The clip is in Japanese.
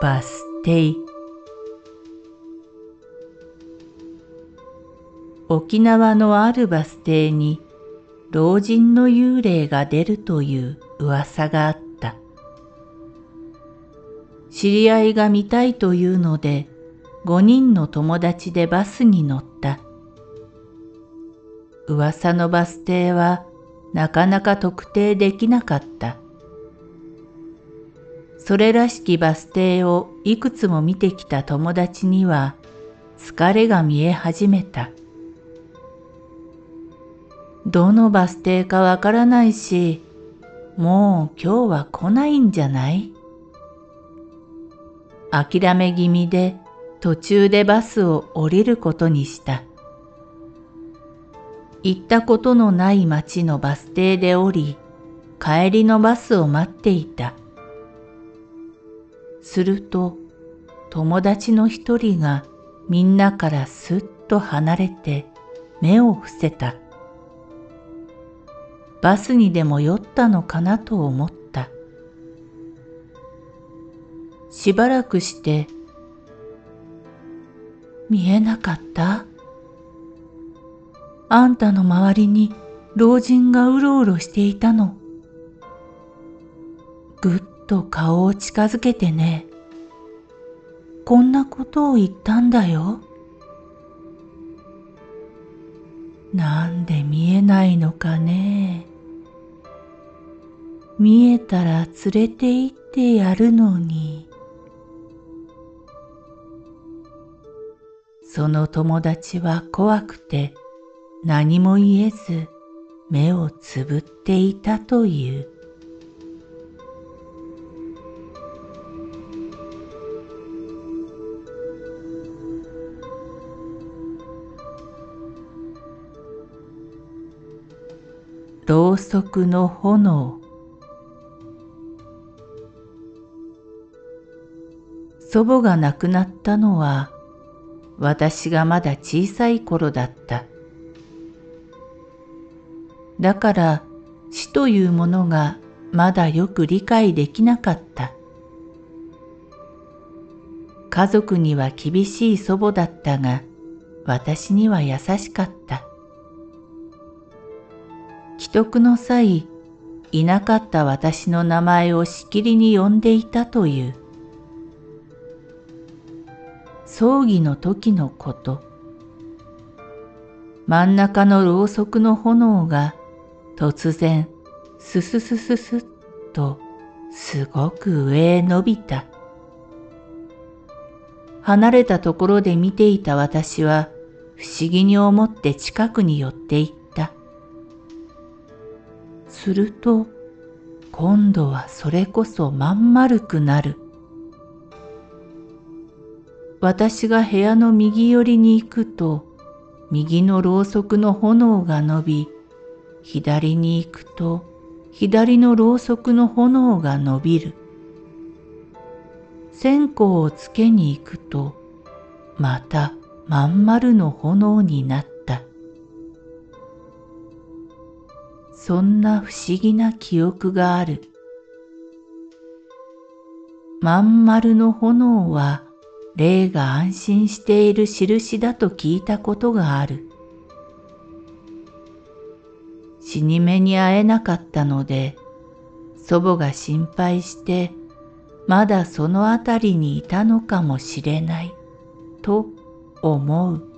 バス停沖縄のあるバス停に老人の幽霊が出るという噂があった。知り合いが見たいというので5人の友達でバスに乗った。噂のバス停はなかなか特定できなかった。それらしきバス停をいくつも見てきた友達には疲れが見え始めた。どのバス停かわからないし、もう今日は来ないんじゃない？諦め気味で途中でバスを降りることにした。行ったことのない町のバス停で降り、帰りのバスを待っていた。すると友達の一人がみんなからすっと離れて目を伏せた。バスにでも酔ったのかなと思った。しばらくして見えなかった？あんたの周りに老人がうろうろしていたの。ぐっと顔を近づけてね。こんなことを言ったんだよ。なんで見えないのかね。見えたら連れて行ってやるのに。その友達は怖くて何も言えず目をつぶっていたという。ろうそくの炎祖母が亡くなったのは私がまだ小さい頃だった。だから死というものがまだよく理解できなかった。家族には厳しい祖母だったが私には優しかった。既得の際、いなかった私の名前をしきりに呼んでいたという。葬儀の時のこと。真ん中のろうそくの炎が突然スススススッとすごく上へ伸びた。離れたところで見ていた私は不思議に思って近くに寄っていった。すると今度はそれこそまん丸くなる。私が部屋の右寄りに行くと右のろうそくの炎が伸び左に行くと左のろうそくの炎が伸びる。線香をつけに行くとまたまん丸の炎になったそんな不思議な記憶がある。まん丸の炎は霊が安心している印だと聞いたことがある。死に目に会えなかったので、祖母が心配してまだそのあたりにいたのかもしれないと思う。